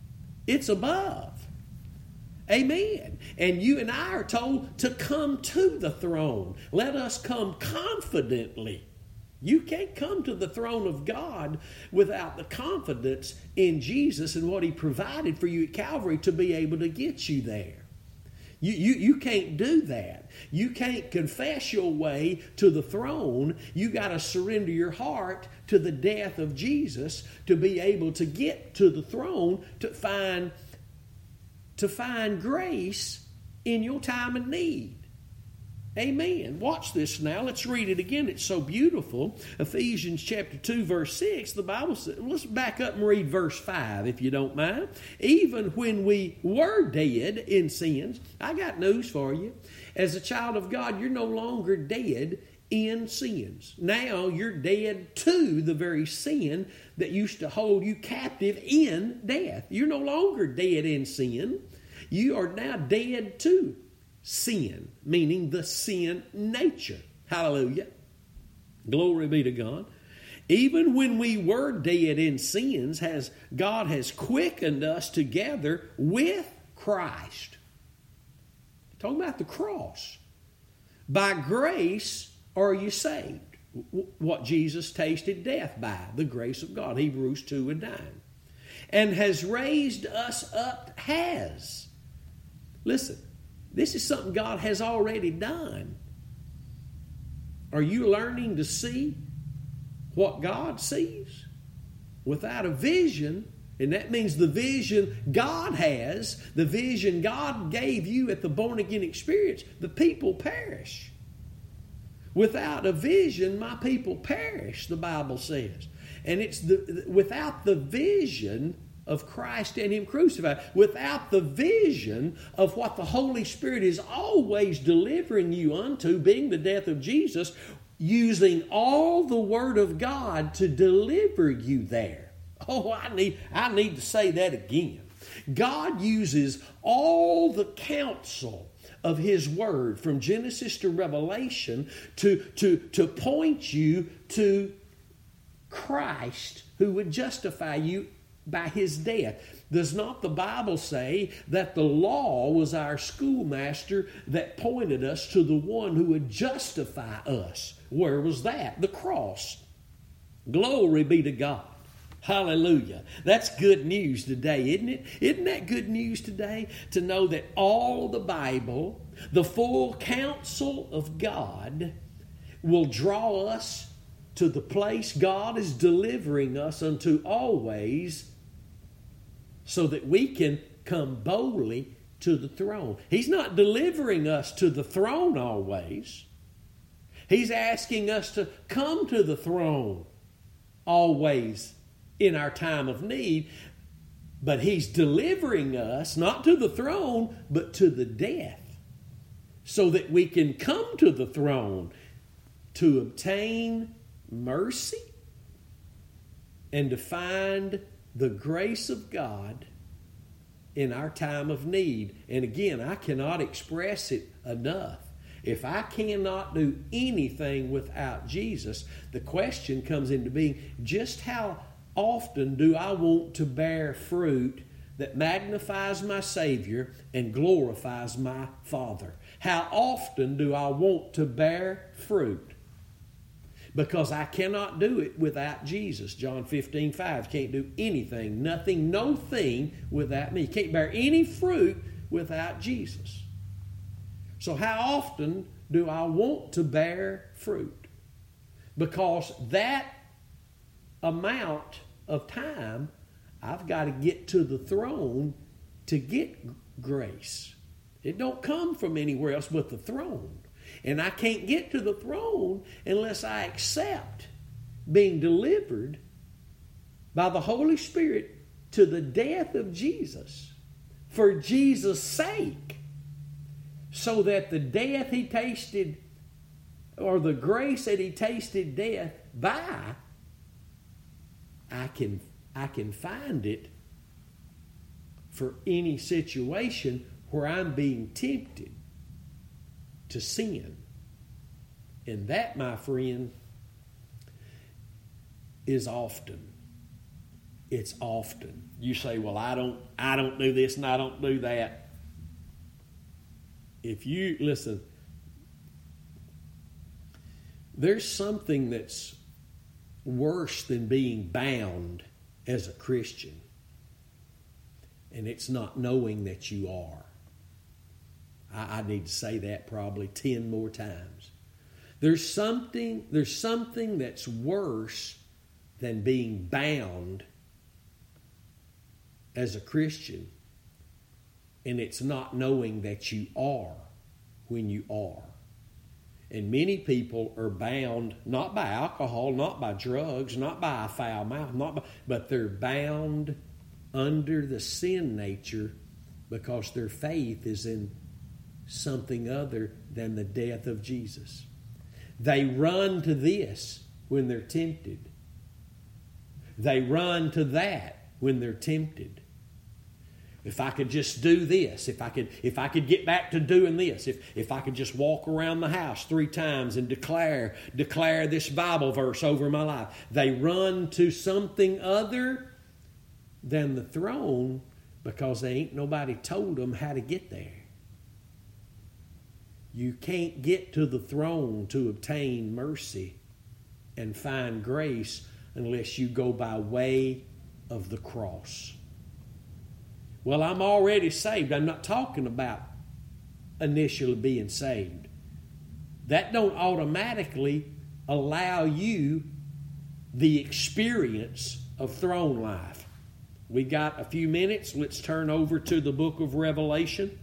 S1: it's above. Amen. And you and I are told to come to the throne. Let us come confidently you can't come to the throne of God without the confidence in Jesus and what He provided for you at Calvary to be able to get you there. You, you, you can't do that. You can't confess your way to the throne. You got to surrender your heart to the death of Jesus to be able to get to the throne to find, to find grace in your time of need. Amen. Watch this now. Let's read it again. It's so beautiful. Ephesians chapter 2, verse 6. The Bible says, let's back up and read verse 5 if you don't mind. Even when we were dead in sins, I got news for you. As a child of God, you're no longer dead in sins. Now you're dead to the very sin that used to hold you captive in death. You're no longer dead in sin. You are now dead to sin, meaning the sin nature. Hallelujah. Glory be to God. Even when we were dead in sins, has God has quickened us together with Christ. Talking about the cross. By grace are you saved. What Jesus tasted death by, the grace of God. Hebrews 2 and 9. And has raised us up, has. Listen, this is something God has already done. Are you learning to see what God sees? Without a vision, and that means the vision God has, the vision God gave you at the born again experience, the people perish. Without a vision, my people perish, the Bible says. And it's the without the vision, of Christ and Him crucified, without the vision of what the Holy Spirit is always delivering you unto, being the death of Jesus, using all the Word of God to deliver you there. Oh, I need, I need to say that again. God uses all the counsel of His Word from Genesis to Revelation to, to, to point you to Christ who would justify you by his death. Does not the Bible say that the law was our schoolmaster that pointed us to the one who would justify us? Where was that? The cross. Glory be to God. Hallelujah. That's good news today, isn't it? Isn't that good news today? To know that all the Bible, the full counsel of God, will draw us to the place God is delivering us unto always so that we can come boldly to the throne. He's not delivering us to the throne always. He's asking us to come to the throne always in our time of need. But He's delivering us not to the throne, but to the death, so that we can come to the throne to obtain mercy and to find the grace of God in our time of need. And again, I cannot express it enough. If I cannot do anything without Jesus, the question comes into being just how often do I want to bear fruit that magnifies my Savior and glorifies my Father? How often do I want to bear fruit? Because I cannot do it without Jesus. John 15, 5. Can't do anything, nothing, no thing without me. Can't bear any fruit without Jesus. So, how often do I want to bear fruit? Because that amount of time, I've got to get to the throne to get grace. It don't come from anywhere else but the throne. And I can't get to the throne unless I accept being delivered by the Holy Spirit to the death of Jesus for Jesus' sake, so that the death he tasted or the grace that he tasted death by, I can, I can find it for any situation where I'm being tempted to sin. And that, my friend, is often. It's often. You say, "Well, I don't I don't do this and I don't do that." If you listen, there's something that's worse than being bound as a Christian. And it's not knowing that you are. I, I need to say that probably 10 more times. There's something, there's something that's worse than being bound as a Christian, and it's not knowing that you are when you are. And many people are bound not by alcohol, not by drugs, not by a foul mouth, not by, but they're bound under the sin nature because their faith is in something other than the death of Jesus. They run to this when they're tempted. They run to that when they're tempted. If I could just do this, if I could, if I could get back to doing this, if, if I could just walk around the house three times and declare, declare this Bible verse over my life. They run to something other than the throne because they ain't nobody told them how to get there. You can't get to the throne to obtain mercy and find grace unless you go by way of the cross. Well, I'm already saved. I'm not talking about initially being saved. That don't automatically allow you the experience of throne life. We got a few minutes. Let's turn over to the book of Revelation.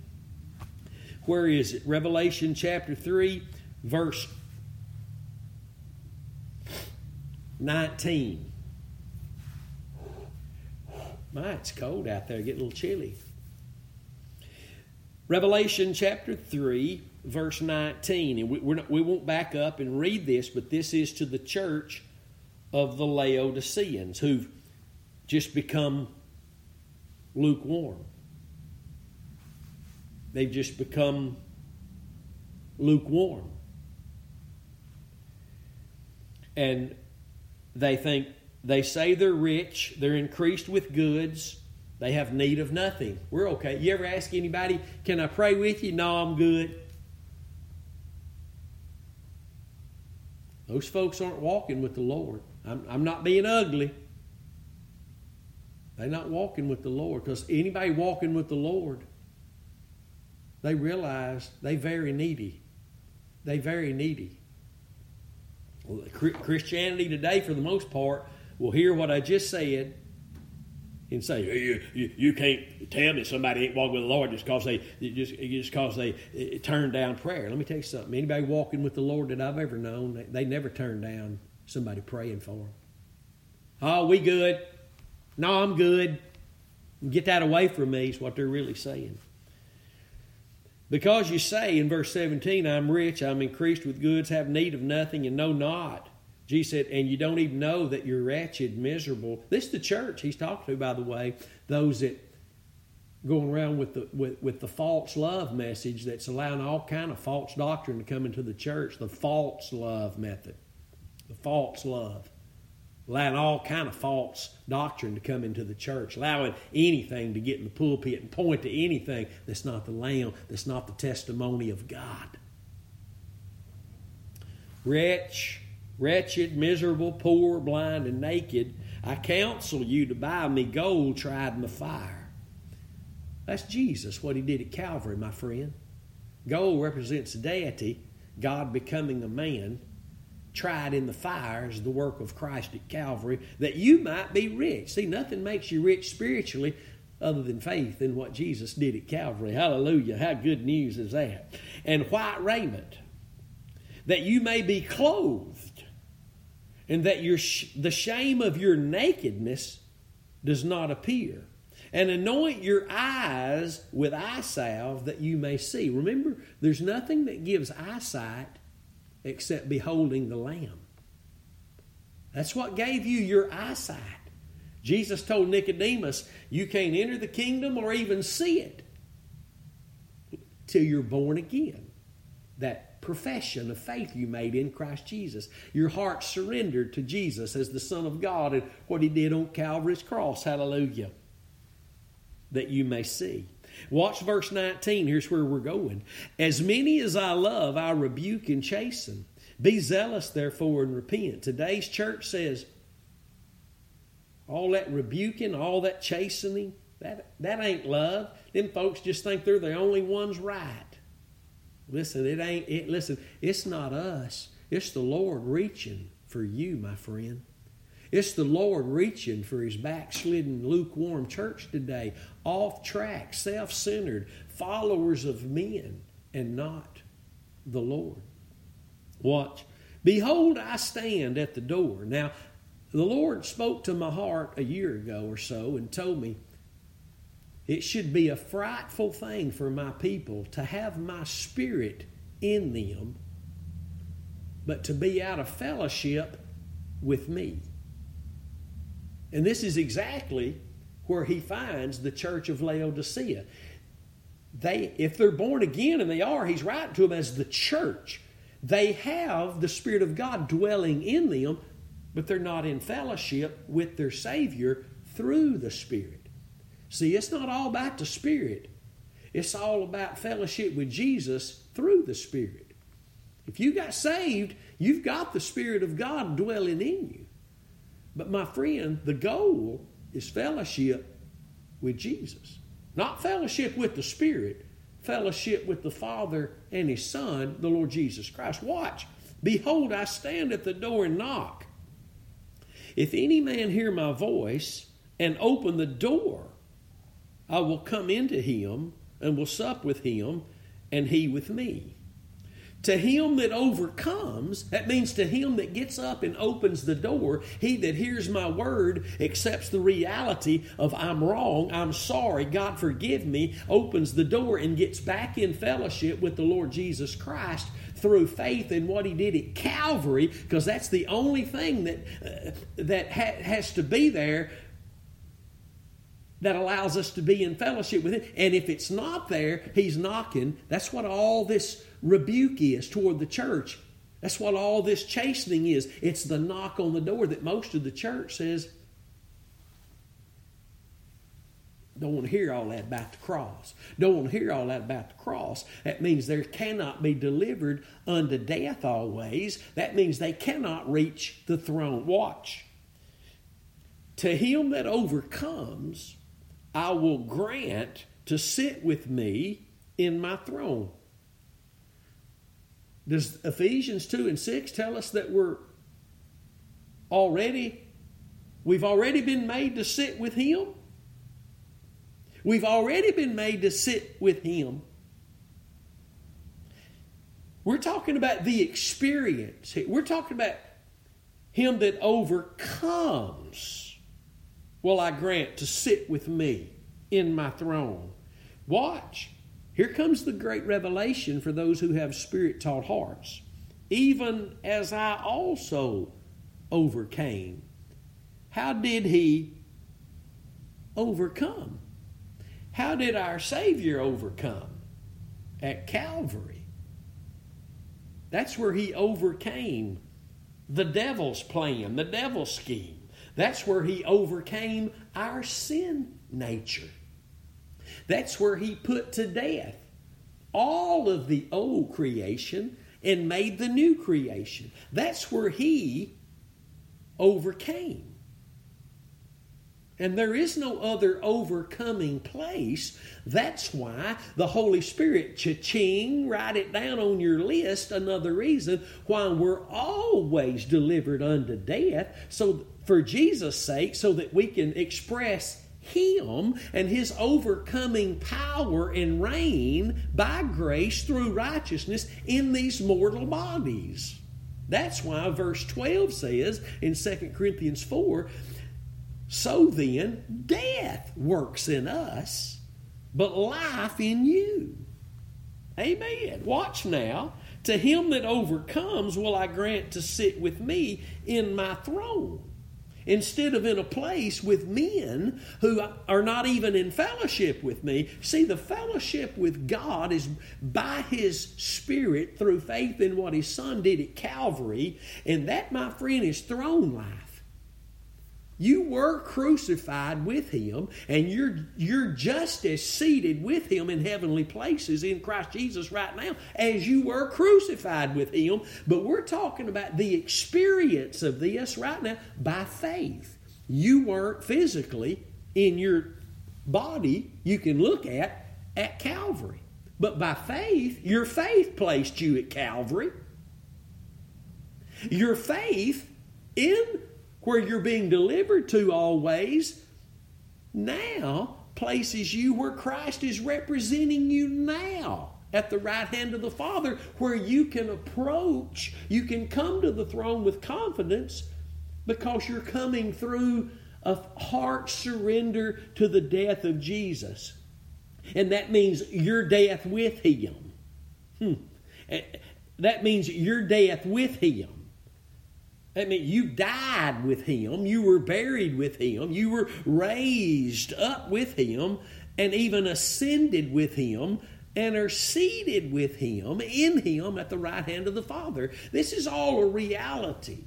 S1: Where is it? Revelation chapter 3, verse 19. My, it's cold out there, getting a little chilly. Revelation chapter 3, verse 19. And we, not, we won't back up and read this, but this is to the church of the Laodiceans who've just become lukewarm. They've just become lukewarm. And they think, they say they're rich, they're increased with goods, they have need of nothing. We're okay. You ever ask anybody, Can I pray with you? No, I'm good. Those folks aren't walking with the Lord. I'm, I'm not being ugly. They're not walking with the Lord because anybody walking with the Lord, they realize they very needy. They very needy. Christianity today, for the most part, will hear what I just said and say, you, you, you can't tell me somebody ain't walking with the Lord just because they just just because they eh, eh, turned down prayer. Let me tell you something. Anybody walking with the Lord that I've ever known, they, they never turn down somebody praying for them. Oh, we good. No, I'm good. Get that away from me, is what they're really saying. Because you say in verse 17, I'm rich, I'm increased with goods, have need of nothing, and know not. Jesus said, and you don't even know that you're wretched, miserable. This is the church he's talking to, by the way, those that going around with the with, with the false love message that's allowing all kind of false doctrine to come into the church, the false love method. The false love allowing all kind of false doctrine to come into the church, allowing anything to get in the pulpit and point to anything that's not the Lamb, that's not the testimony of God. Wretch, wretched, miserable, poor, blind, and naked, I counsel you to buy me gold tried in the fire. That's Jesus, what he did at Calvary, my friend. Gold represents deity, God becoming a man tried in the fires, the work of Christ at Calvary, that you might be rich. See, nothing makes you rich spiritually other than faith in what Jesus did at Calvary. Hallelujah. How good news is that? And white raiment, that you may be clothed, and that your sh- the shame of your nakedness does not appear. And anoint your eyes with eye salve that you may see. Remember, there's nothing that gives eyesight except beholding the Lamb. That's what gave you your eyesight. Jesus told Nicodemus, You can't enter the kingdom or even see it till you're born again. That profession of faith you made in Christ Jesus. Your heart surrendered to Jesus as the Son of God and what He did on Calvary's cross. Hallelujah. That you may see. Watch verse 19. Here's where we're going. As many as I love, I rebuke and chasten. Be zealous, therefore, and repent. Today's church says all that rebuking, all that chastening, that, that ain't love. Them folks just think they're the only ones right. Listen, it ain't it listen, it's not us. It's the Lord reaching for you, my friend. It's the Lord reaching for his backslidden, lukewarm church today, off track, self centered, followers of men, and not the Lord. Watch. Behold, I stand at the door. Now, the Lord spoke to my heart a year ago or so and told me it should be a frightful thing for my people to have my spirit in them, but to be out of fellowship with me. And this is exactly where he finds the church of Laodicea. They, if they're born again, and they are, he's writing to them as the church. They have the Spirit of God dwelling in them, but they're not in fellowship with their Savior through the Spirit. See, it's not all about the Spirit, it's all about fellowship with Jesus through the Spirit. If you got saved, you've got the Spirit of God dwelling in you. But my friend, the goal is fellowship with Jesus. Not fellowship with the Spirit, fellowship with the Father and His Son, the Lord Jesus Christ. Watch. Behold, I stand at the door and knock. If any man hear my voice and open the door, I will come into him and will sup with him, and he with me. To him that overcomes, that means to him that gets up and opens the door, he that hears my word, accepts the reality of I'm wrong, I'm sorry, God forgive me, opens the door and gets back in fellowship with the Lord Jesus Christ through faith in what he did at Calvary, because that's the only thing that, uh, that ha- has to be there that allows us to be in fellowship with Him. And if it's not there, He's knocking. That's what all this rebuke is toward the church. That's what all this chastening is. It's the knock on the door that most of the church says, don't want to hear all that about the cross. Don't want to hear all that about the cross. That means there cannot be delivered unto death always. That means they cannot reach the throne. Watch. To him that overcomes, I will grant to sit with me in my throne. Does Ephesians 2 and 6 tell us that we're already, we've already been made to sit with Him? We've already been made to sit with Him. We're talking about the experience. We're talking about Him that overcomes will I grant to sit with me in my throne. Watch. Here comes the great revelation for those who have spirit taught hearts. Even as I also overcame. How did he overcome? How did our Savior overcome? At Calvary. That's where he overcame the devil's plan, the devil's scheme. That's where he overcame our sin nature. That's where he put to death all of the old creation and made the new creation. That's where he overcame. And there is no other overcoming place. That's why the Holy Spirit, cha-ching, write it down on your list. Another reason why we're always delivered unto death. So for Jesus' sake so that we can express him and His overcoming power and reign by grace through righteousness in these mortal bodies. That's why verse 12 says in 2 Corinthians 4 So then, death works in us, but life in you. Amen. Watch now. To him that overcomes will I grant to sit with me in my throne instead of in a place with men who are not even in fellowship with me. See, the fellowship with God is by His Spirit through faith in what His Son did at Calvary, and that, my friend, is throne life. You were crucified with him, and you're, you're just as seated with him in heavenly places in Christ Jesus right now as you were crucified with him. But we're talking about the experience of this right now by faith. You weren't physically in your body you can look at at Calvary. But by faith, your faith placed you at Calvary. Your faith in where you're being delivered to always now places you where Christ is representing you now at the right hand of the Father where you can approach, you can come to the throne with confidence because you're coming through a heart surrender to the death of Jesus. And that means your death with Him. Hmm. Eh, that means your death with Him. That means you died with Him, you were buried with Him, you were raised up with Him, and even ascended with Him and are seated with him in him at the right hand of the Father. This is all a reality.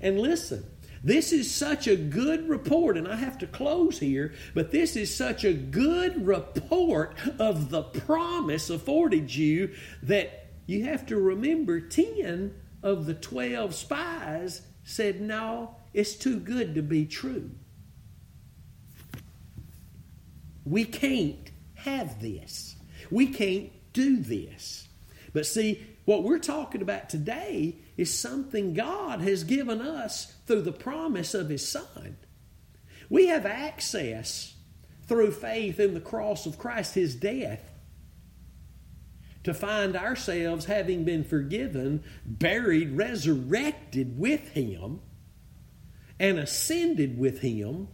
S1: And listen, this is such a good report, and I have to close here, but this is such a good report of the promise afforded you that you have to remember 10 of the 12 spies said, No, it's too good to be true. We can't have this. We can't do this. But see, what we're talking about today is something God has given us through the promise of His Son. We have access through faith in the cross of Christ, His death, to find ourselves having been forgiven, buried, resurrected with Him, and ascended with Him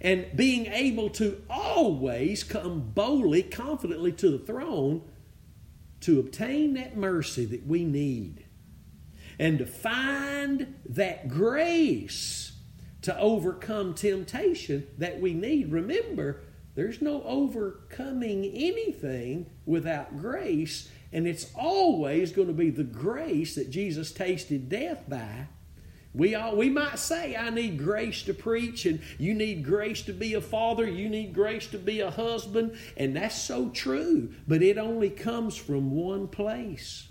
S1: and being able to always come boldly, confidently to the throne to obtain that mercy that we need and to find that grace to overcome temptation that we need. Remember, there's no overcoming anything without grace, and it's always going to be the grace that Jesus tasted death by we all we might say, I need grace to preach, and you need grace to be a father, you need grace to be a husband, and that's so true. But it only comes from one place.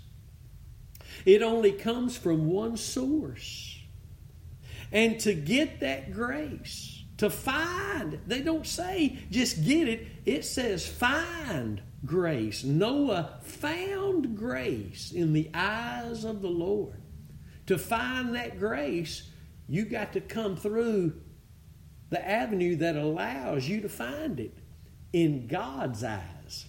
S1: It only comes from one source. And to get that grace, to find, they don't say just get it, it says find grace. Noah found grace in the eyes of the Lord to find that grace, you got to come through the avenue that allows you to find it in God's eyes.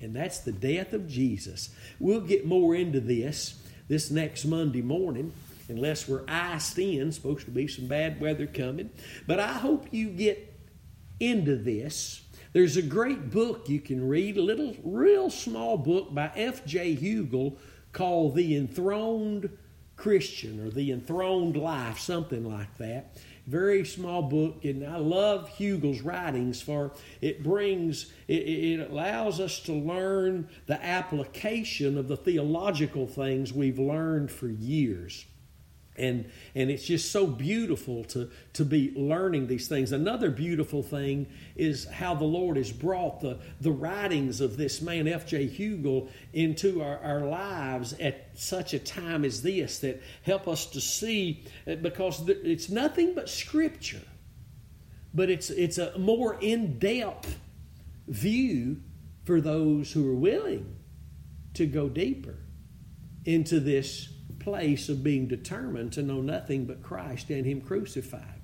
S1: And that's the death of Jesus. We'll get more into this this next Monday morning, unless we're iced in. Supposed to be some bad weather coming. But I hope you get into this. There's a great book you can read, a little, real small book by F.J. Huegel called The Enthroned Christian or The Enthroned Life, something like that. Very small book, and I love Huegel's writings for it brings, it, it allows us to learn the application of the theological things we've learned for years and and it's just so beautiful to to be learning these things. Another beautiful thing is how the lord has brought the the writings of this man fj huegel into our, our lives at such a time as this that help us to see uh, because it's nothing but scripture but it's it's a more in-depth view for those who are willing to go deeper into this place of being determined to know nothing but Christ and Him crucified.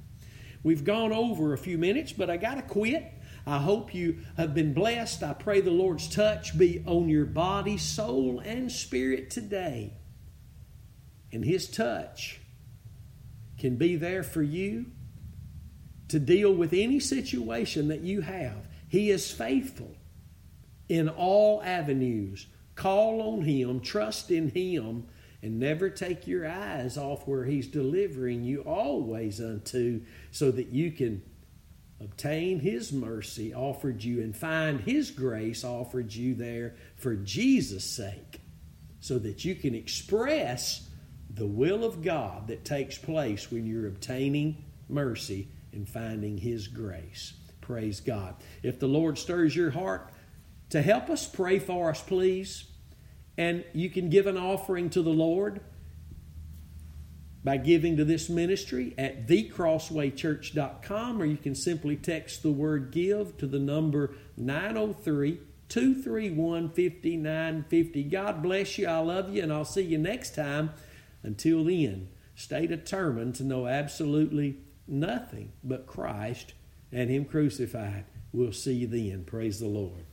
S1: We've gone over a few minutes, but I got to quit. I hope you have been blessed. I pray the Lord's touch be on your body, soul, and spirit today. And His touch can be there for you to deal with any situation that you have. He is faithful in all avenues. Call on Him, trust in Him, and never take your eyes off where He's delivering you always unto, so that you can obtain His mercy offered you and find His grace offered you there for Jesus' sake, so that you can express the will of God that takes place when you're obtaining mercy and finding His grace. Praise God. If the Lord stirs your heart to help us, pray for us, please. And you can give an offering to the Lord by giving to this ministry at thecrosswaychurch.com, or you can simply text the word give to the number 903 231 5950. God bless you. I love you, and I'll see you next time. Until then, stay determined to know absolutely nothing but Christ and Him crucified. We'll see you then. Praise the Lord.